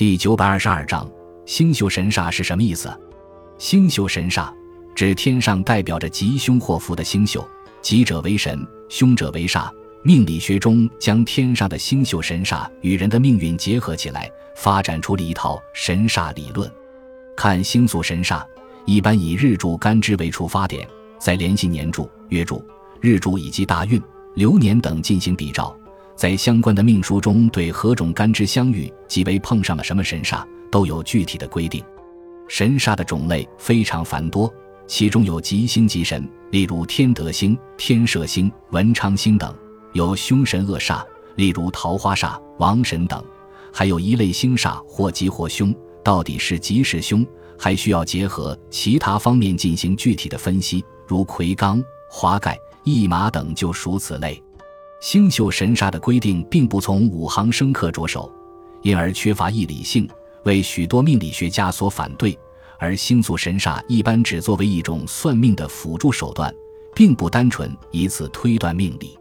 第九百二十二章星宿神煞是什么意思？星宿神煞指天上代表着吉凶祸福的星宿，吉者为神，凶者为煞。命理学中将天上的星宿神煞与人的命运结合起来，发展出了一套神煞理论。看星宿神煞，一般以日柱干支为出发点，再联系年柱、月柱、日柱以及大运、流年等进行比照。在相关的命书中，对何种干支相遇即为碰上了什么神煞，都有具体的规定。神煞的种类非常繁多，其中有吉星吉神，例如天德星、天赦星、文昌星等；有凶神恶煞，例如桃花煞、亡神等；还有一类星煞或吉或凶，到底是吉是凶，还需要结合其他方面进行具体的分析，如魁罡、华盖、驿马等就属此类。星宿神煞的规定并不从五行生克着手，因而缺乏义理性，为许多命理学家所反对。而星宿神煞一般只作为一种算命的辅助手段，并不单纯以此推断命理。